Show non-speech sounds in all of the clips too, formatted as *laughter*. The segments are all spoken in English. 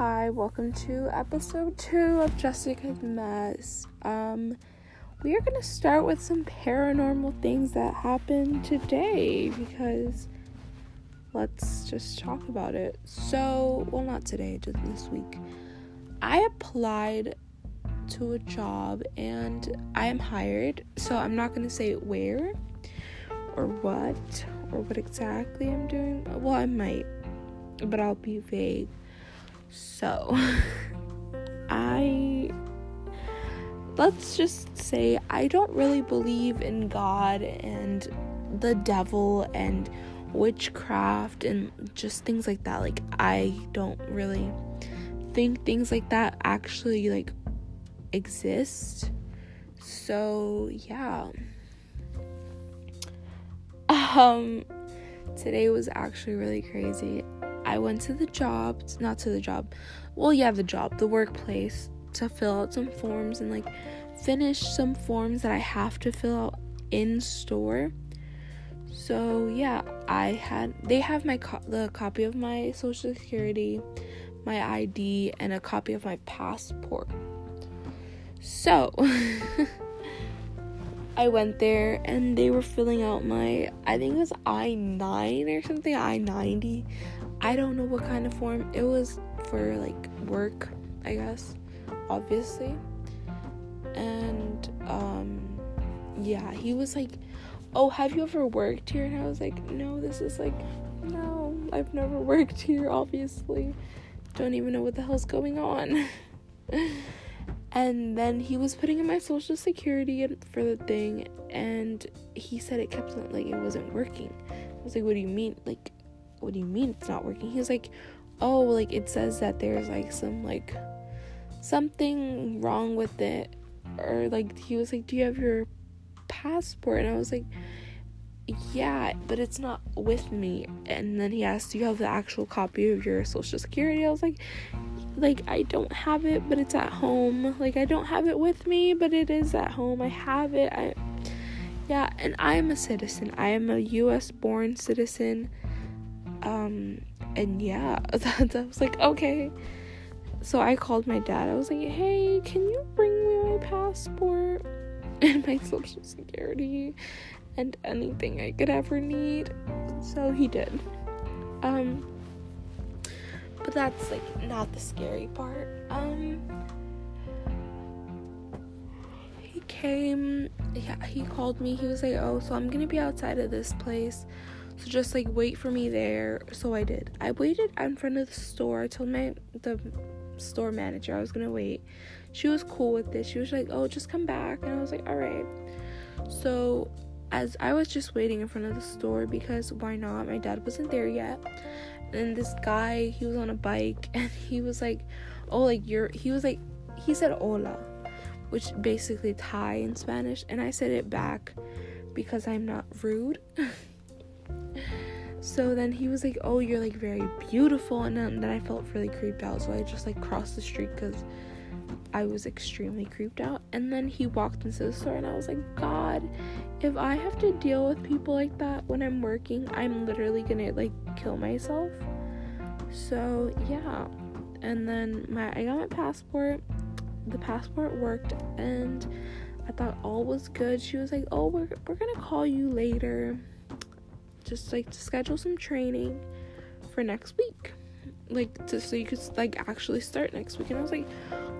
Hi, welcome to episode two of Jessica's Mess. Um, we are gonna start with some paranormal things that happened today because let's just talk about it. So, well, not today, just this week. I applied to a job and I am hired, so I'm not gonna say where or what or what exactly I'm doing. Well, I might, but I'll be vague. So, *laughs* I let's just say I don't really believe in God and the devil and witchcraft and just things like that. Like I don't really think things like that actually like exist. So, yeah. Um today was actually really crazy. I went to the job, not to the job. Well, yeah, the job, the workplace to fill out some forms and like finish some forms that I have to fill out in store. So, yeah, I had they have my co- the copy of my social security, my ID and a copy of my passport. So, *laughs* I went there and they were filling out my I think it was I9 or something, I90. I don't know what kind of form. It was for like work, I guess, obviously. And um yeah, he was like, "Oh, have you ever worked here?" And I was like, "No, this is like no, I've never worked here, obviously. Don't even know what the hell's going on." *laughs* and then he was putting in my social security for the thing and he said it kept like it wasn't working. I was like, "What do you mean?" Like what do you mean it's not working? He was like, oh, like it says that there's like some like something wrong with it. Or like he was like, do you have your passport? And I was like, yeah, but it's not with me. And then he asked, do you have the actual copy of your social security? I was like, like I don't have it, but it's at home. Like I don't have it with me, but it is at home. I have it. I yeah, and I am a citizen. I am a US born citizen um and yeah *laughs* that, that was like okay so i called my dad i was like hey can you bring me my passport *laughs* and my social security and anything i could ever need so he did um but that's like not the scary part um he came yeah he called me he was like oh so i'm gonna be outside of this place so just like wait for me there. So I did. I waited in front of the store. I told my the store manager I was gonna wait. She was cool with this. She was like, "Oh, just come back," and I was like, "All right." So as I was just waiting in front of the store because why not? My dad wasn't there yet. And this guy, he was on a bike *laughs* and he was like, "Oh, like you're." He was like, he said "Hola," which basically Thai in Spanish, and I said it back because I'm not rude. *laughs* So then he was like, "Oh, you're like very beautiful," and then, then I felt really creeped out. So I just like crossed the street because I was extremely creeped out. And then he walked into the store, and I was like, "God, if I have to deal with people like that when I'm working, I'm literally gonna like kill myself." So yeah, and then my I got my passport. The passport worked, and I thought all was good. She was like, "Oh, we're we're gonna call you later." just like to schedule some training for next week like to so you could like actually start next week and i was like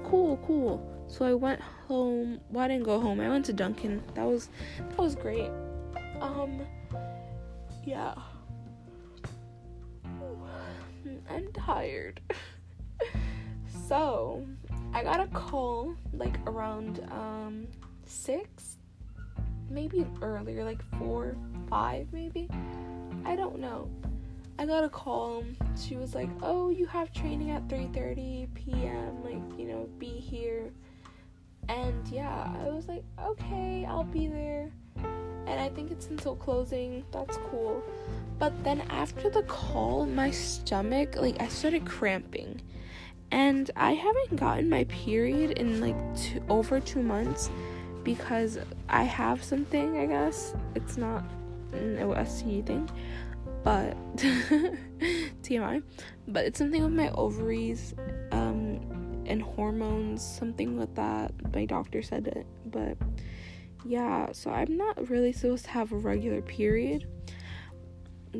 cool cool so i went home well i didn't go home i went to Dunkin'. that was that was great um yeah i'm tired so i got a call like around um six maybe earlier like four five maybe I don't know. I got a call. She was like, "Oh, you have training at 3:30 p.m. Like, you know, be here." And yeah, I was like, "Okay, I'll be there." And I think it's until closing. That's cool. But then after the call, my stomach, like I started cramping. And I haven't gotten my period in like two, over 2 months because I have something, I guess. It's not an OSCE thing, but *laughs* TMI. But it's something with my ovaries. Uh, and hormones, something with that. My doctor said it, but yeah, so I'm not really supposed to have a regular period.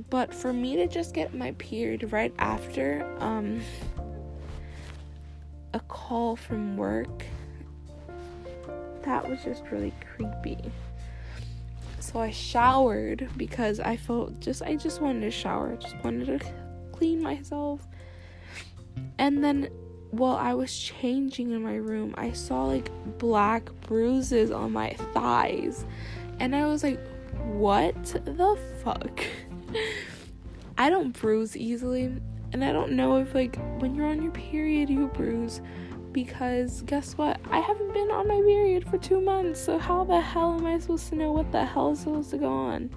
But for me to just get my period right after um a call from work, that was just really creepy. So I showered because I felt just I just wanted to shower. just wanted to clean myself. And then while I was changing in my room, I saw like black bruises on my thighs. And I was like, what the fuck? *laughs* I don't bruise easily. And I don't know if, like, when you're on your period, you bruise. Because guess what? I haven't been on my period for two months. So, how the hell am I supposed to know what the hell is supposed to go on?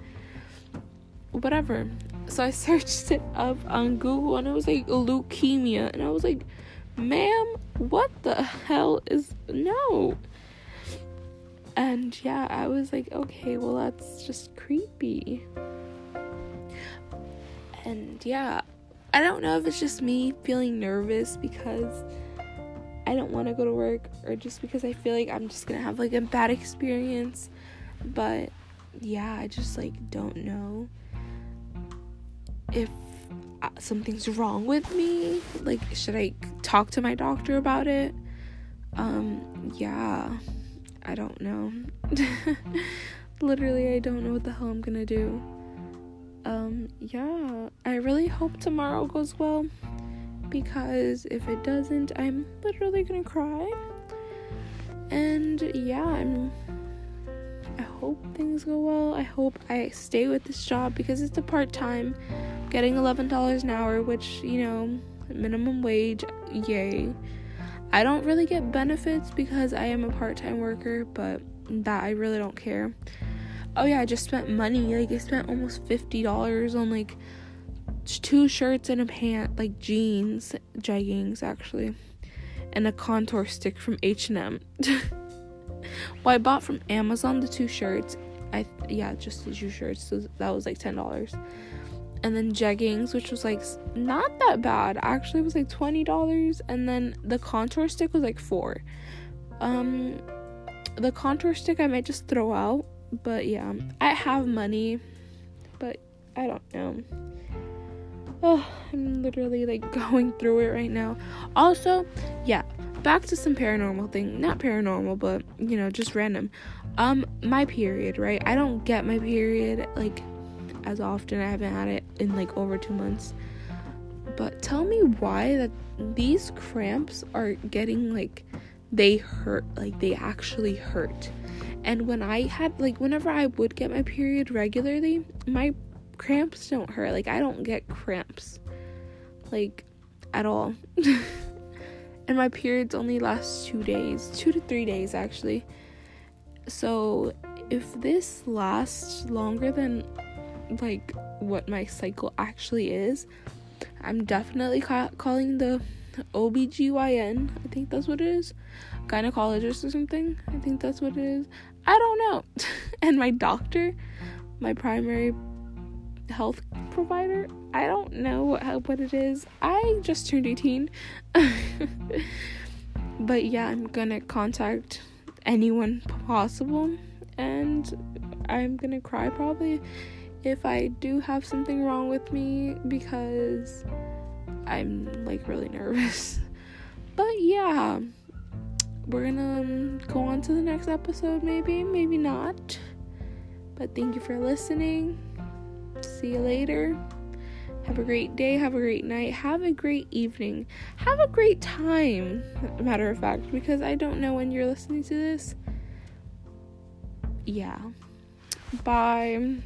Whatever. So, I *laughs* searched it up on Google and it was like leukemia. And I was like, ma'am, what the hell is no? And yeah, I was like, okay, well, that's just creepy. And yeah, I don't know if it's just me feeling nervous because I don't want to go to work or just because I feel like I'm just gonna have like a bad experience. But yeah, I just like don't know if uh, something's wrong with me. Like, should I talk to my doctor about it? Um, yeah, I don't know. *laughs* Literally, I don't know what the hell I'm gonna do. Um, yeah, I really hope tomorrow goes well because if it doesn't, I'm literally gonna cry. And yeah, I'm I hope things go well. I hope I stay with this job because it's a part time getting $11 an hour, which, you know, minimum wage, yay. I don't really get benefits because I am a part time worker, but that I really don't care. Oh, yeah, I just spent money. Like, I spent almost $50 on like two shirts and a pant, like jeans, jeggings actually, and a contour stick from H&M. *laughs* well, I bought from Amazon the two shirts. I yeah, just the two shirts. So that was like ten dollars and then jeggings, which was like not that bad. Actually, it was like twenty dollars, and then the contour stick was like four. Um, the contour stick I might just throw out, but yeah, I have money, but I don't know. Oh, I'm literally like *laughs* going through it right now. Also, yeah, back to some paranormal thing. Not paranormal, but you know, just random. Um, my period, right? I don't get my period like as often. I haven't had it in like over two months. But tell me why that these cramps are getting like they hurt, like they actually hurt. And when I had like whenever I would get my period regularly, my cramps don't hurt. Like I don't get cramps. Like at all. *laughs* and my periods only last 2 days, 2 to 3 days actually. So if this lasts longer than like what my cycle actually is, I'm definitely ca- calling the OBGYN. I think that's what it is. Gynecologist or something. I think that's what it is. I don't know. *laughs* and my doctor, my primary health provider, I don't know what, what it is. I just turned 18. *laughs* but yeah, I'm gonna contact anyone possible and I'm gonna cry probably if I do have something wrong with me because I'm like really nervous. *laughs* But yeah, we're gonna um, go on to the next episode, maybe, maybe not. But thank you for listening. See you later. Have a great day, have a great night, have a great evening, have a great time, matter of fact, because I don't know when you're listening to this. Yeah. Bye.